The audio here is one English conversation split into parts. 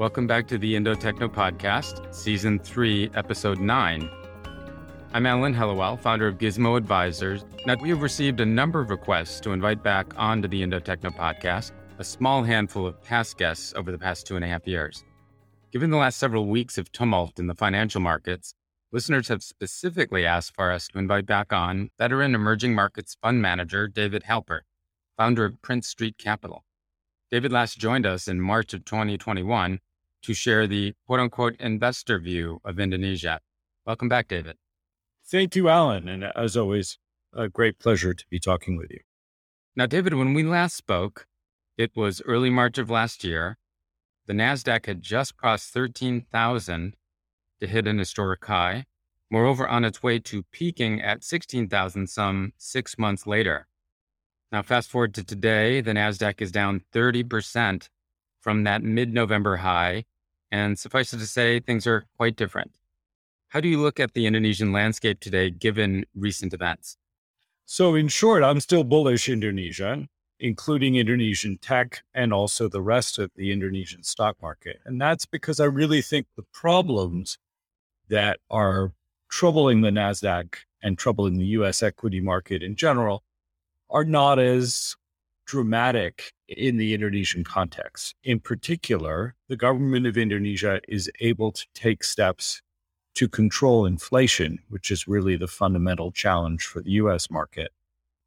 Welcome back to the Indo Techno Podcast, Season 3, Episode 9. I'm Alan Hellawell, founder of Gizmo Advisors. Now, we have received a number of requests to invite back onto the Indo Techno Podcast a small handful of past guests over the past two and a half years. Given the last several weeks of tumult in the financial markets, listeners have specifically asked for us to invite back on veteran emerging markets fund manager David Halper, founder of Prince Street Capital. David last joined us in March of 2021 to share the quote unquote investor view of Indonesia. Welcome back, David. Thank you, Alan. And as always, a great pleasure to be talking with you. Now, David, when we last spoke, it was early March of last year. The NASDAQ had just crossed 13,000 to hit an historic high. Moreover, on its way to peaking at 16,000 some six months later. Now, fast forward to today, the NASDAQ is down 30% from that mid November high. And suffice it to say, things are quite different. How do you look at the Indonesian landscape today, given recent events? So, in short, I'm still bullish Indonesia, including Indonesian tech and also the rest of the Indonesian stock market. And that's because I really think the problems that are troubling the NASDAQ and troubling the US equity market in general are not as dramatic in the Indonesian context. In particular, the government of Indonesia is able to take steps to control inflation, which is really the fundamental challenge for the US market.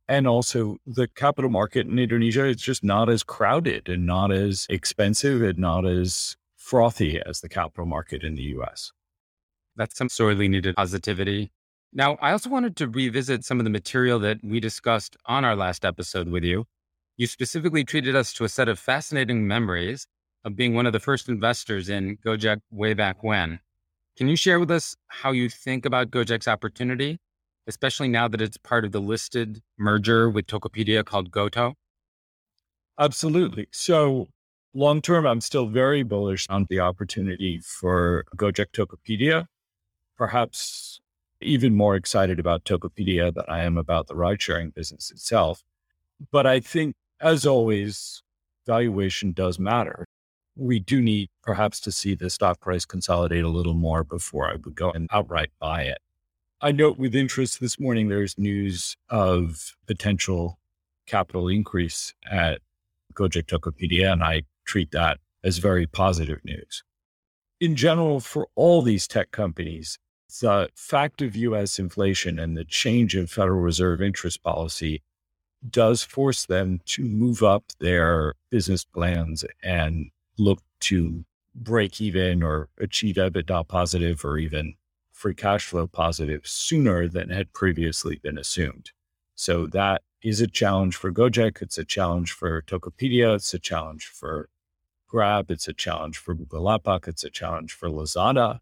And also, the capital market in Indonesia is just not as crowded and not as expensive and not as frothy as the capital market in the US. That's some sorely needed positivity now, I also wanted to revisit some of the material that we discussed on our last episode with you. You specifically treated us to a set of fascinating memories of being one of the first investors in Gojek way back when. Can you share with us how you think about Gojek's opportunity, especially now that it's part of the listed merger with Tokopedia called Goto? Absolutely. So, long term, I'm still very bullish on the opportunity for Gojek Tokopedia. Perhaps even more excited about Tokopedia than I am about the ride sharing business itself. But I think, as always, valuation does matter. We do need perhaps to see the stock price consolidate a little more before I would go and outright buy it. I note with interest this morning there's news of potential capital increase at Gojek Tokopedia, and I treat that as very positive news. In general, for all these tech companies, the fact of US inflation and the change in Federal Reserve interest policy does force them to move up their business plans and look to break even or achieve EBITDA positive or even free cash flow positive sooner than had previously been assumed. So that is a challenge for Gojek. It's a challenge for Tokopedia. It's a challenge for Grab. It's a challenge for Google Bukalapak. It's a challenge for Lazada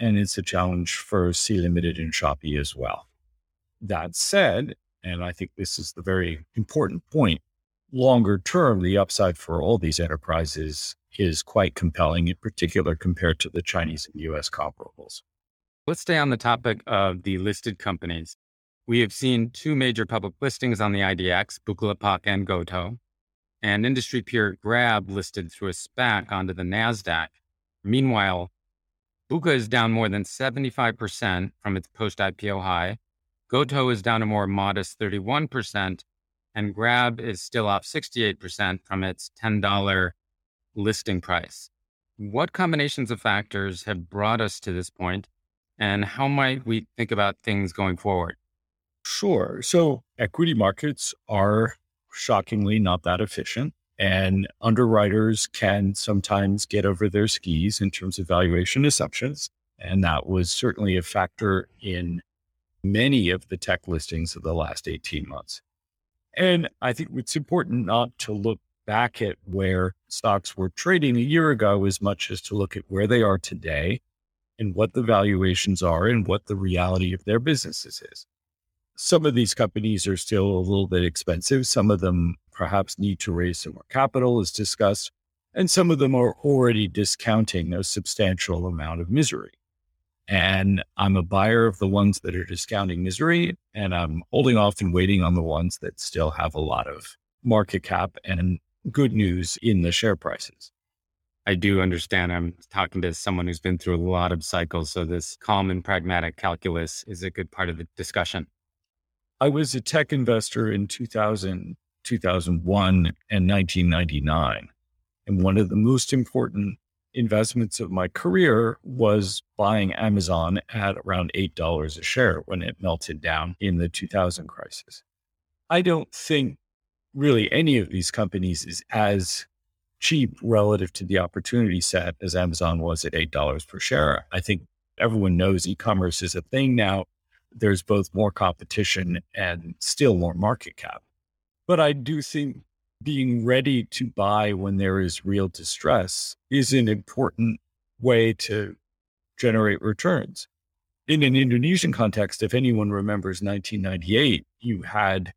and it's a challenge for Sea Limited and Shopee as well. That said, and I think this is the very important point, longer term, the upside for all these enterprises is quite compelling, in particular compared to the Chinese and US comparables. Let's stay on the topic of the listed companies. We have seen two major public listings on the IDX, Bukalapak and Goto, and industry peer Grab listed through a SPAC onto the NASDAQ. Meanwhile, Buka is down more than 75% from its post IPO high. Goto is down a more modest 31%, and Grab is still off 68% from its $10 listing price. What combinations of factors have brought us to this point, and how might we think about things going forward? Sure. So, equity markets are shockingly not that efficient. And underwriters can sometimes get over their skis in terms of valuation assumptions. And that was certainly a factor in many of the tech listings of the last 18 months. And I think it's important not to look back at where stocks were trading a year ago as much as to look at where they are today and what the valuations are and what the reality of their businesses is. Some of these companies are still a little bit expensive. Some of them perhaps need to raise some more capital, as discussed. And some of them are already discounting a substantial amount of misery. And I'm a buyer of the ones that are discounting misery, and I'm holding off and waiting on the ones that still have a lot of market cap and good news in the share prices. I do understand. I'm talking to someone who's been through a lot of cycles. So, this calm and pragmatic calculus is a good part of the discussion. I was a tech investor in 2000, 2001, and 1999. And one of the most important investments of my career was buying Amazon at around $8 a share when it melted down in the 2000 crisis. I don't think really any of these companies is as cheap relative to the opportunity set as Amazon was at $8 per share. I think everyone knows e commerce is a thing now. There's both more competition and still more market cap. But I do think being ready to buy when there is real distress is an important way to generate returns. In an Indonesian context, if anyone remembers 1998, you had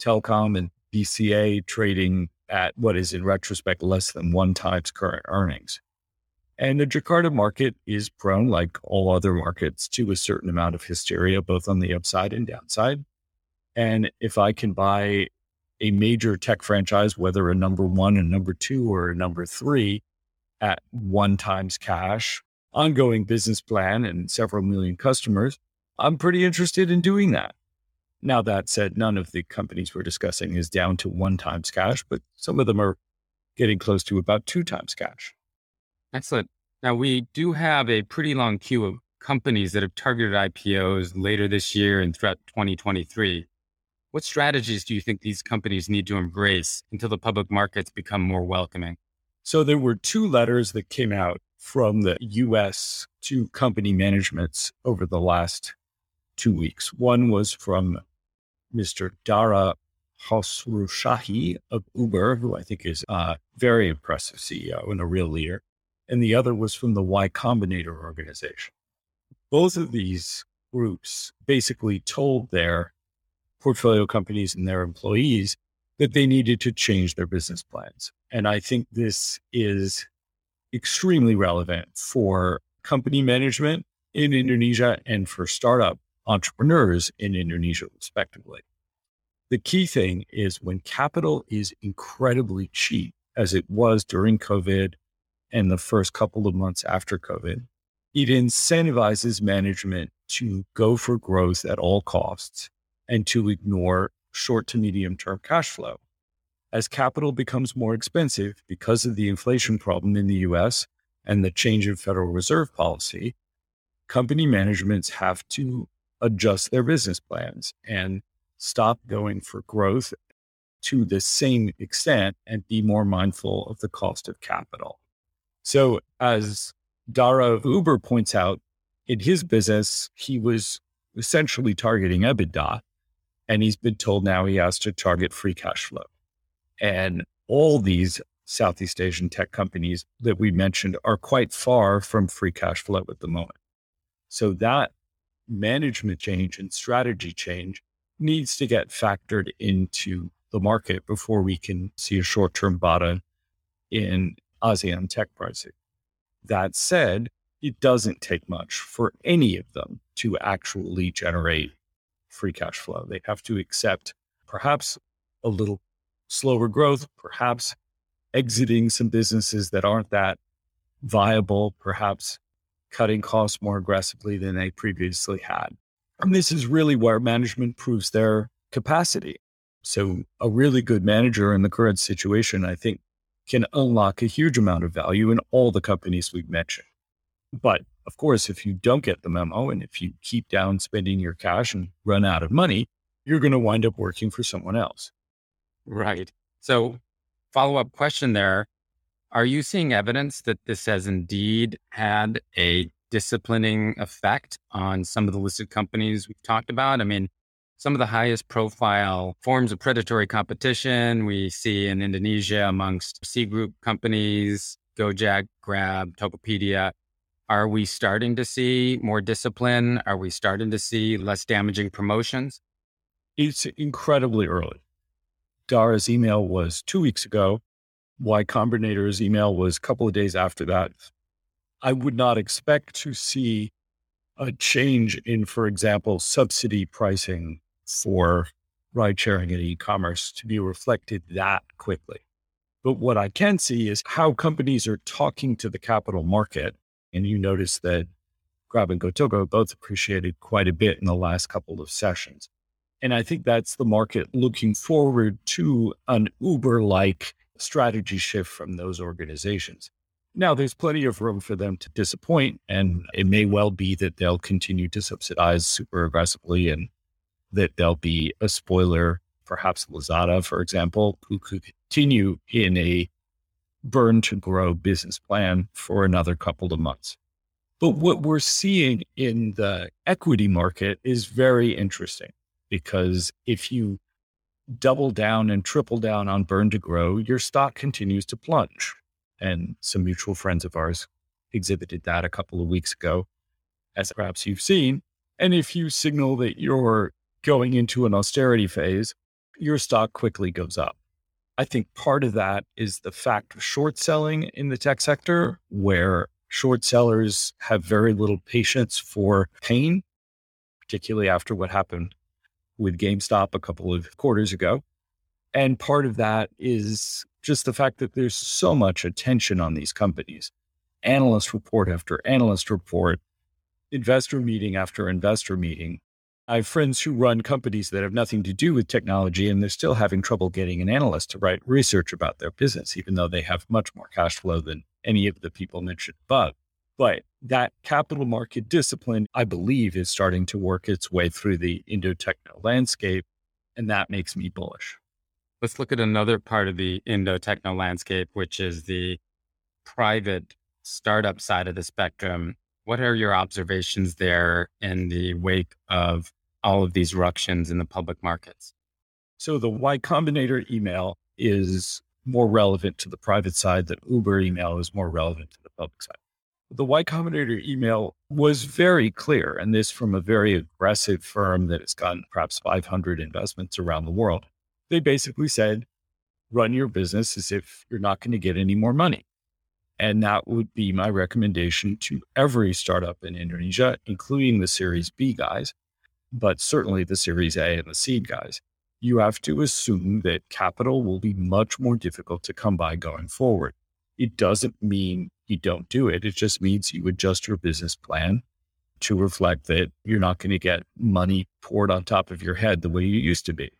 Telkom and BCA trading at what is in retrospect less than one times current earnings. And the Jakarta market is prone, like all other markets, to a certain amount of hysteria, both on the upside and downside. And if I can buy a major tech franchise, whether a number one, a number two, or a number three, at one times cash, ongoing business plan, and several million customers, I'm pretty interested in doing that. Now, that said, none of the companies we're discussing is down to one times cash, but some of them are getting close to about two times cash. Excellent. Now, we do have a pretty long queue of companies that have targeted IPOs later this year and throughout 2023. What strategies do you think these companies need to embrace until the public markets become more welcoming? So, there were two letters that came out from the US to company managements over the last two weeks. One was from Mr. Dara Khosrowshahi of Uber, who I think is a very impressive CEO and a real leader. And the other was from the Y Combinator organization. Both of these groups basically told their portfolio companies and their employees that they needed to change their business plans. And I think this is extremely relevant for company management in Indonesia and for startup entrepreneurs in Indonesia, respectively. The key thing is when capital is incredibly cheap, as it was during COVID and the first couple of months after COVID, it incentivizes management to go for growth at all costs and to ignore short to medium term cash flow. As capital becomes more expensive because of the inflation problem in the US and the change in Federal Reserve policy, company managements have to adjust their business plans and stop going for growth to the same extent and be more mindful of the cost of capital. So, as Dara Uber points out, in his business, he was essentially targeting EBITDA, and he's been told now he has to target free cash flow. And all these Southeast Asian tech companies that we mentioned are quite far from free cash flow at the moment. So that management change and strategy change needs to get factored into the market before we can see a short term bottom in ASEAN tech pricing. That said, it doesn't take much for any of them to actually generate free cash flow. They have to accept perhaps a little slower growth, perhaps exiting some businesses that aren't that viable, perhaps cutting costs more aggressively than they previously had. And this is really where management proves their capacity. So, a really good manager in the current situation, I think, can unlock a huge amount of value in all the companies we've mentioned. But of course, if you don't get the memo and if you keep down spending your cash and run out of money, you're going to wind up working for someone else. Right. So, follow up question there are you seeing evidence that this has indeed had a disciplining effect on some of the listed companies we've talked about? I mean, some of the highest profile forms of predatory competition we see in Indonesia amongst Sea group companies, Gojek, Grab, Tokopedia. Are we starting to see more discipline? Are we starting to see less damaging promotions? It's incredibly early. Dara's email was two weeks ago. Y Combinator's email was a couple of days after that. I would not expect to see a change in, for example, subsidy pricing for ride sharing and e commerce to be reflected that quickly. But what I can see is how companies are talking to the capital market. And you notice that Grab and GoTogo both appreciated quite a bit in the last couple of sessions. And I think that's the market looking forward to an Uber like strategy shift from those organizations. Now, there's plenty of room for them to disappoint, and it may well be that they'll continue to subsidize super aggressively and that there'll be a spoiler, perhaps Lazada, for example, who could continue in a burn to grow business plan for another couple of months. But what we're seeing in the equity market is very interesting because if you double down and triple down on burn to grow, your stock continues to plunge. And some mutual friends of ours exhibited that a couple of weeks ago, as perhaps you've seen. And if you signal that you're going into an austerity phase, your stock quickly goes up. I think part of that is the fact of short selling in the tech sector, where short sellers have very little patience for pain, particularly after what happened with GameStop a couple of quarters ago. And part of that is just the fact that there's so much attention on these companies. Analyst report after analyst report, investor meeting after investor meeting. I have friends who run companies that have nothing to do with technology, and they're still having trouble getting an analyst to write research about their business, even though they have much more cash flow than any of the people mentioned above. But that capital market discipline, I believe, is starting to work its way through the Indo techno landscape. And that makes me bullish. Let's look at another part of the Indo techno landscape, which is the private startup side of the spectrum. What are your observations there in the wake of all of these ructions in the public markets? So the Y Combinator email is more relevant to the private side than Uber email is more relevant to the public side. The Y Combinator email was very clear, and this from a very aggressive firm that has gotten perhaps 500 investments around the world they basically said, run your business as if you're not going to get any more money. And that would be my recommendation to every startup in Indonesia, including the Series B guys, but certainly the Series A and the seed guys. You have to assume that capital will be much more difficult to come by going forward. It doesn't mean you don't do it. It just means you adjust your business plan to reflect that you're not going to get money poured on top of your head the way you used to be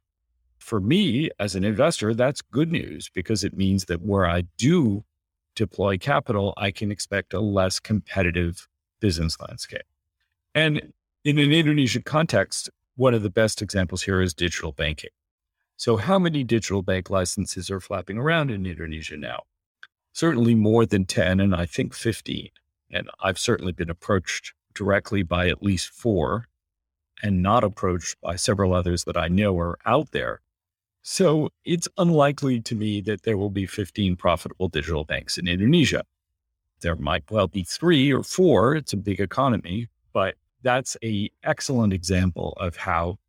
for me as an investor, that's good news because it means that where I do deploy capital, I can expect a less competitive business landscape. And in an Indonesian context, one of the best examples here is digital banking. So, how many digital bank licenses are flapping around in Indonesia now? Certainly more than 10, and I think 15. And I've certainly been approached directly by at least four and not approached by several others that I know are out there so it's unlikely to me that there will be 15 profitable digital banks in Indonesia. There might well be three or four. It's a big economy, but that's a excellent example of how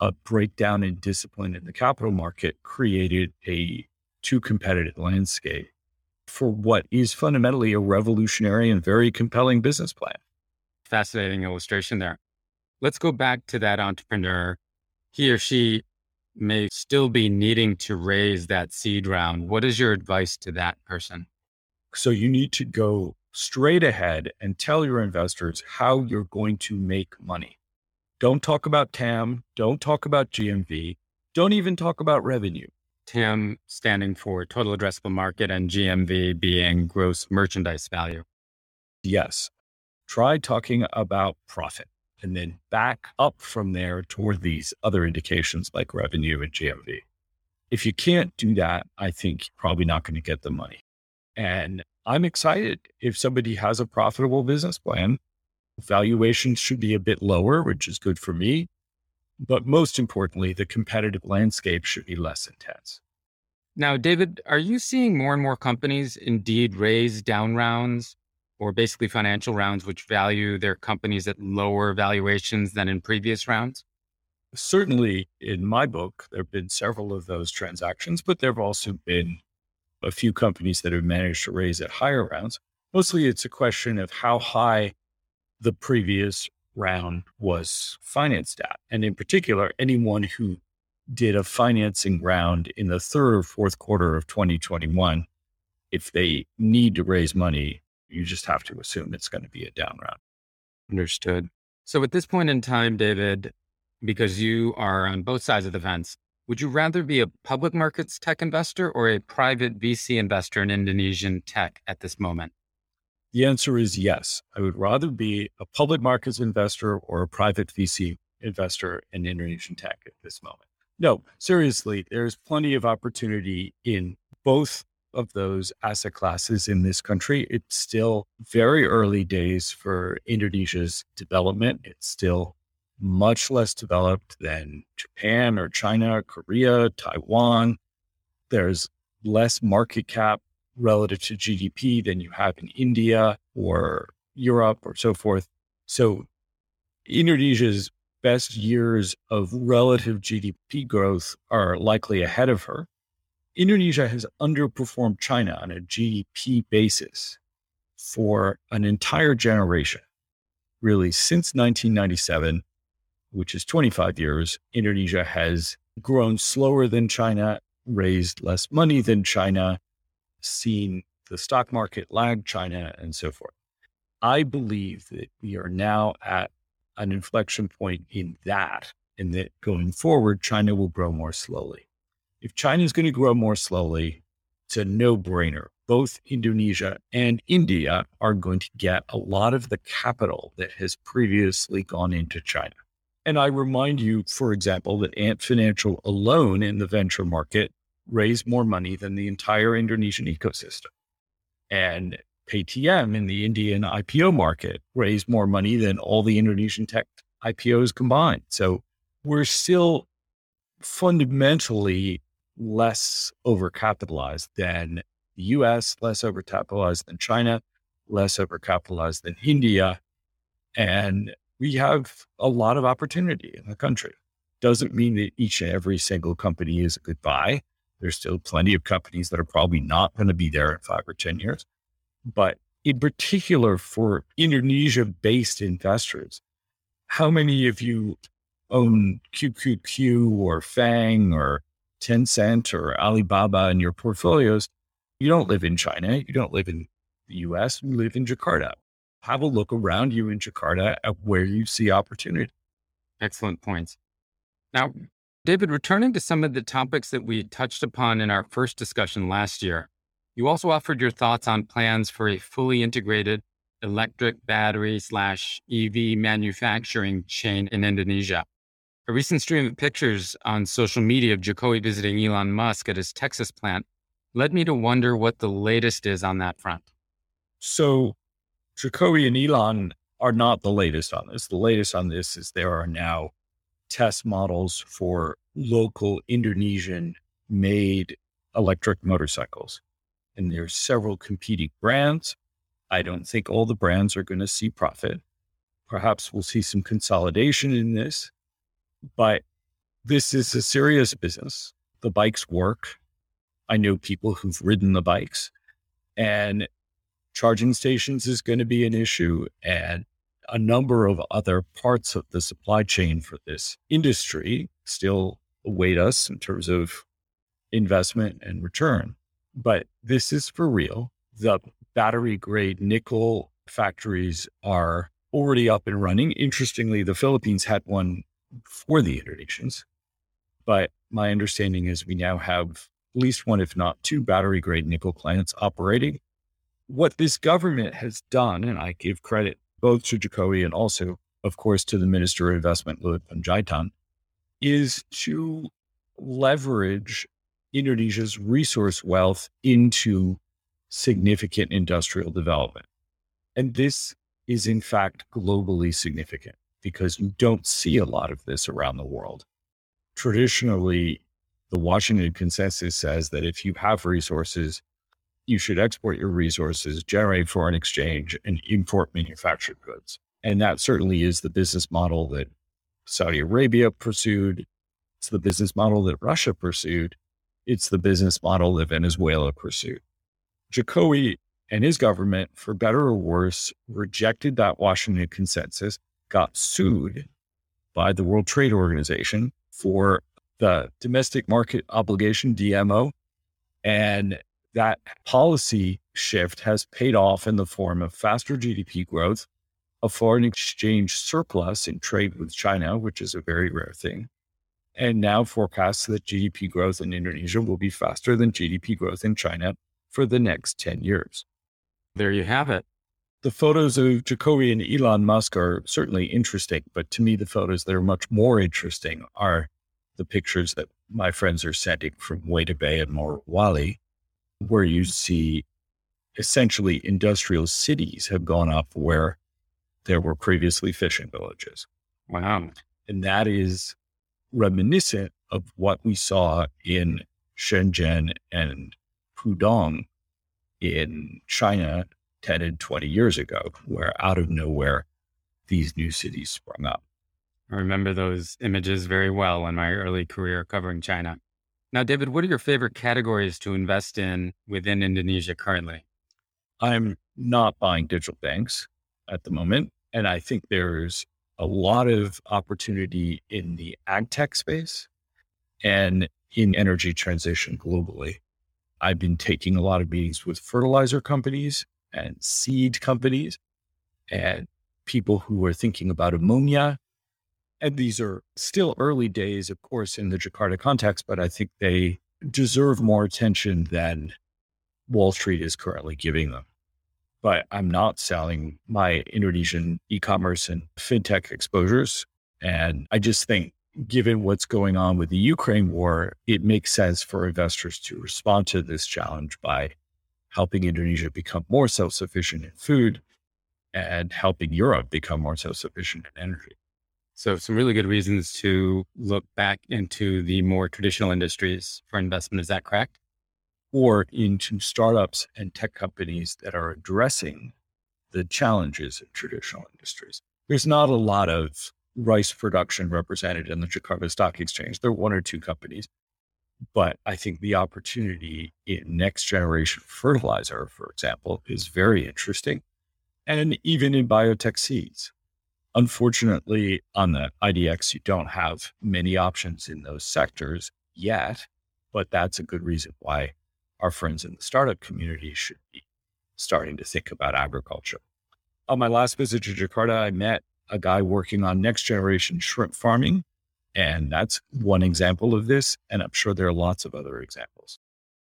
a breakdown in discipline in the capital market created a too competitive landscape for what is fundamentally a revolutionary and very compelling business plan. Fascinating illustration there. Let's go back to that entrepreneur. He or she may still be needing to raise that seed round. What is your advice to that person? So you need to go straight ahead and tell your investors how you're going to make money. Don't talk about TAM. Don't talk about GMV. Don't even talk about revenue. TAM standing for total addressable market and GMV being gross merchandise value. Yes. Try talking about profit and then back up from there toward these other indications like revenue and GMV. If you can't do that, I think you're probably not going to get the money. And I'm excited if somebody has a profitable business plan. Valuations should be a bit lower, which is good for me. But most importantly, the competitive landscape should be less intense. Now, David, are you seeing more and more companies indeed raise down rounds or basically financial rounds which value their companies at lower valuations than in previous rounds? Certainly, in my book, there have been several of those transactions, but there have also been a few companies that have managed to raise at higher rounds. Mostly it's a question of how high the previous round was financed at. And in particular, anyone who did a financing round in the third or fourth quarter of 2021, if they need to raise money, you just have to assume it's going to be a down round. Understood. So at this point in time, David, because you are on both sides of the fence, would you rather be a public markets tech investor or a private VC investor in Indonesian tech at this moment? The answer is yes. I would rather be a public markets investor or a private VC investor in Indonesian tech at this moment. No, seriously, there's plenty of opportunity in both of those asset classes in this country. It's still very early days for Indonesia's development. It's still much less developed than Japan or China, Korea, Taiwan. There's less market cap relative to GDP than you have in India or Europe or so forth. So Indonesia's best years of relative GDP growth are likely ahead of her. Indonesia has underperformed China on a GDP basis for an entire generation. Really, since 1997, which is 25 years, Indonesia has grown slower than China, raised less money than China, seen the stock market lag China, and so forth. I believe that we are now at an inflection point in that, and that going forward, China will grow more slowly. If China is going to grow more slowly, it's a no brainer. Both Indonesia and India are going to get a lot of the capital that has previously gone into China. And I remind you, for example, that Ant Financial alone in the venture market raised more money than the entire Indonesian ecosystem. And Paytm in the Indian IPO market raised more money than all the Indonesian tech IPOs combined. So we're still fundamentally less overcapitalized than the US, less overcapitalized than China, less overcapitalized than India. And we have a lot of opportunity in the country. Doesn't mean that each and every single company is a good buy. There's still plenty of companies that are probably not going to be there in five or 10 years. But in particular, for Indonesia based investors, how many of you own QQQ or FANG or Tencent or Alibaba in your portfolios? You don't live in China. You don't live in the US. You live in Jakarta have a look around you in Jakarta at where you see opportunity. Excellent points. Now, David, returning to some of the topics that we touched upon in our first discussion last year, you also offered your thoughts on plans for a fully integrated electric battery slash EV manufacturing chain in Indonesia. A recent stream of pictures on social media of Jokowi visiting Elon Musk at his Texas plant led me to wonder what the latest is on that front. So, Jokowi and Elon are not the latest on this. The latest on this is there are now test models for local Indonesian made electric motorcycles. And there's several competing brands. I don't think all the brands are going to see profit. Perhaps we'll see some consolidation in this, but this is a serious business. The bikes work. I know people who've ridden the bikes and charging stations is going to be an issue and a number of other parts of the supply chain for this industry still await us in terms of investment and return. But this is for real. The battery grade nickel factories are already up and running. Interestingly, the Philippines had one for the Indonesians. But my understanding is we now have at least one, if not two, battery grade nickel plants operating what this government has done, and I give credit both to Jokowi and also, of course, to the Minister of Investment, Luhut Panjaitan, is to leverage Indonesia's resource wealth into significant industrial development. And this is, in fact, globally significant because you don't see a lot of this around the world. Traditionally, the Washington consensus says that if you have resources, you should export your resources, generate foreign exchange, and import manufactured goods. And that certainly is the business model that Saudi Arabia pursued. It's the business model that Russia pursued. It's the business model that Venezuela pursued. Jokowi and his government, for better or worse, rejected that Washington consensus, got sued by the World Trade Organization for the domestic market obligation, DMO. And that policy shift has paid off in the form of faster GDP growth, a foreign exchange surplus in trade with China, which is a very rare thing, and now forecasts that GDP growth in Indonesia will be faster than GDP growth in China for the next 10 years. There you have it. The photos of Jokowi and Elon Musk are certainly interesting, but to me, the photos that are much more interesting are the pictures that my friends are sending from Weda Bay and Morowali, where you see essentially industrial cities have gone up where there were previously fishing villages. Wow. And that is reminiscent of what we saw in Shenzhen and Pudong in China 10 and 20 years ago, where out of nowhere, these new cities sprung up. I remember those images very well in my early career covering China. Now, David, what are your favorite categories to invest in within Indonesia currently? I'm not buying digital banks at the moment. And I think there's a lot of opportunity in the ag tech space and in energy transition globally. I've been taking a lot of meetings with fertilizer companies and seed companies and people who are thinking about ammonia. And these are still early days, of course, in the Jakarta context, but I think they deserve more attention than Wall Street is currently giving them but I'm not selling my Indonesian e commerce and fintech exposures. And I just think, given what's going on with the Ukraine war, it makes sense for investors to respond to this challenge by helping Indonesia become more self sufficient in food and helping Europe become more self sufficient in energy. So, some really good reasons to look back into the more traditional industries for investment. Is that correct? or into startups and tech companies that are addressing the challenges of traditional industries. There's not a lot of rice production represented in the Jakarta Stock Exchange. There are one or two companies. But I think the opportunity in next generation fertilizer, for example, is very interesting. And even in biotech seeds. Unfortunately, on the IDX, you don't have many options in those sectors yet, but that's a good reason why our friends in the startup community should be starting to think about agriculture. On my last visit to Jakarta, I met a guy working on next generation shrimp farming. And that's one example of this. And I'm sure there are lots of other examples.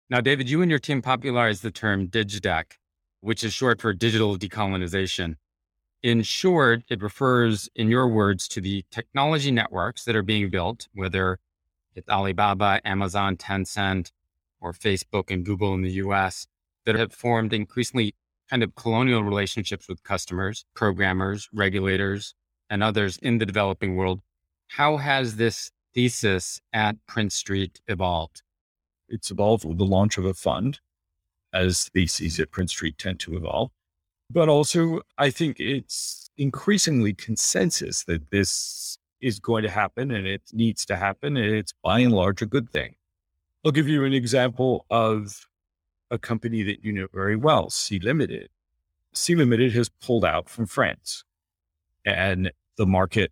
Now, David, you and your team popularized the term DigDec, which is short for digital decolonization. In short, it refers, in your words, to the technology networks that are being built, whether it's Alibaba, Amazon, Tencent, or Facebook and Google in the US that have formed increasingly kind of colonial relationships with customers, programmers, regulators, and others in the developing world. How has this thesis at Prince Street evolved? It's evolved with the launch of a fund, as theses at Prince Street tend to evolve. But also, I think it's increasingly consensus that this is going to happen and it needs to happen. And it's by and large a good thing. I'll give you an example of a company that you know very well, Sea Limited. Sea Limited has pulled out from France, and the market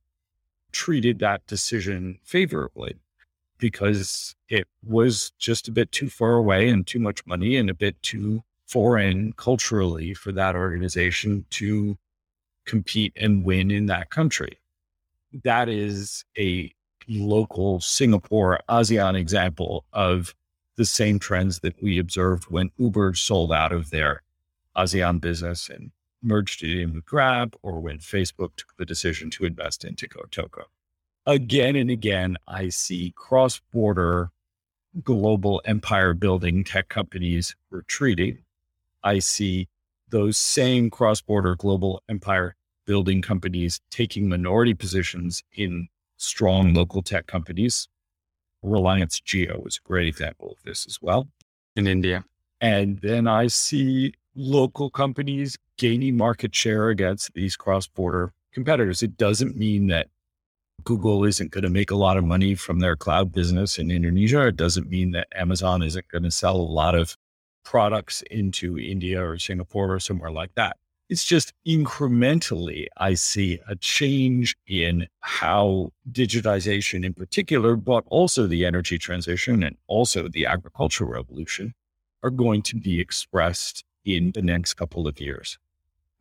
treated that decision favorably because it was just a bit too far away and too much money and a bit too foreign culturally for that organization to compete and win in that country. That is a local Singapore ASEAN example of the same trends that we observed when Uber sold out of their ASEAN business and merged it in with Grab, or when Facebook took the decision to invest into Gotoko. Again and again, I see cross border global empire building tech companies retreating. I see those same cross border global empire building companies taking minority positions in strong local tech companies. Reliance Jio is a great example of this as well. In India. And then I see local companies gaining market share against these cross border competitors. It doesn't mean that Google isn't going to make a lot of money from their cloud business in Indonesia. It doesn't mean that Amazon isn't going to sell a lot of products into India or Singapore or somewhere like that. It's just incrementally, I see a change in how digitization in particular, but also the energy transition and also the agricultural revolution are going to be expressed in the next couple of years.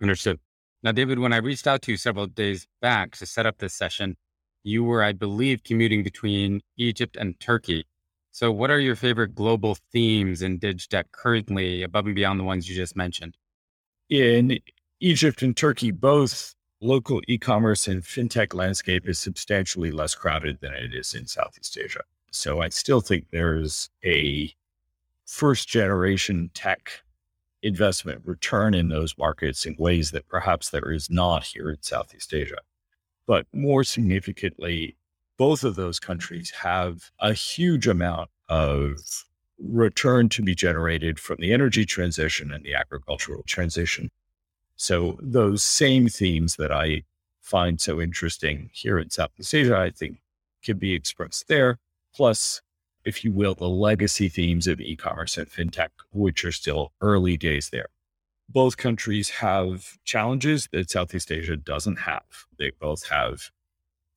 Understood. Now, David, when I reached out to you several days back to set up this session, you were, I believe, commuting between Egypt and Turkey. So, what are your favorite global themes in DigDec currently, above and beyond the ones you just mentioned? In Egypt and Turkey, both local e commerce and fintech landscape is substantially less crowded than it is in Southeast Asia. So, I still think there's a first generation tech investment return in those markets in ways that perhaps there is not here in Southeast Asia. But more significantly, both of those countries have a huge amount of return to be generated from the energy transition and the agricultural transition. So, those same themes that I find so interesting here in Southeast Asia, I think can be expressed there. Plus, if you will, the legacy themes of e commerce and fintech, which are still early days there. Both countries have challenges that Southeast Asia doesn't have. They both have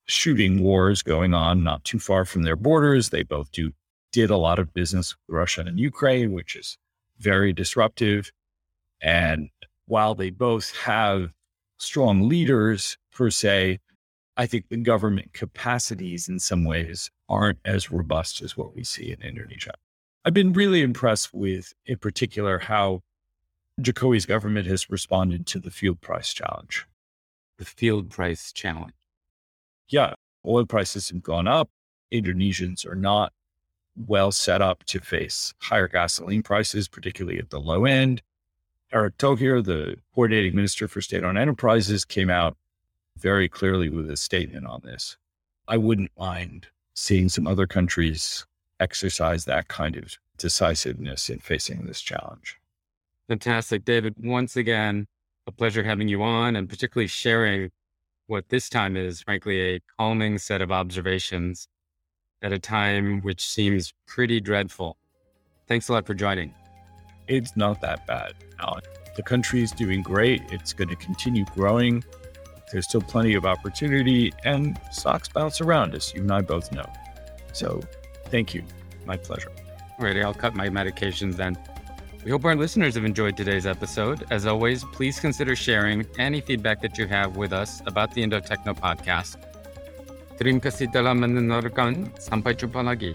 shooting wars going on not too far from their borders. They both do did a lot of business with Russia and Ukraine, which is very disruptive. And while they both have strong leaders per se, I think the government capacities in some ways aren't as robust as what we see in Indonesia. I've been really impressed with, in particular, how Jokowi's government has responded to the field price challenge. The field price challenge. Yeah, oil prices have gone up. Indonesians are not well set up to face higher gasoline prices, particularly at the low end. Erick Thohir, the coordinating minister for state owned enterprises, came out very clearly with a statement on this. I wouldn't mind seeing some other countries exercise that kind of decisiveness in facing this challenge. Fantastic. David, once again, a pleasure having you on and particularly sharing what this time is, frankly, a calming set of observations at a time which seems pretty dreadful. Thanks a lot for joining. It's not that bad, Alan. The country is doing great. It's going to continue growing. There's still plenty of opportunity, and stocks bounce around, as you and I both know. So, thank you. My pleasure. Alrighty, I'll cut my medications then. We hope our listeners have enjoyed today's episode. As always, please consider sharing any feedback that you have with us about the Indo Techno podcast. Terima kasih telah mendengarkan. Sampai jumpa lagi.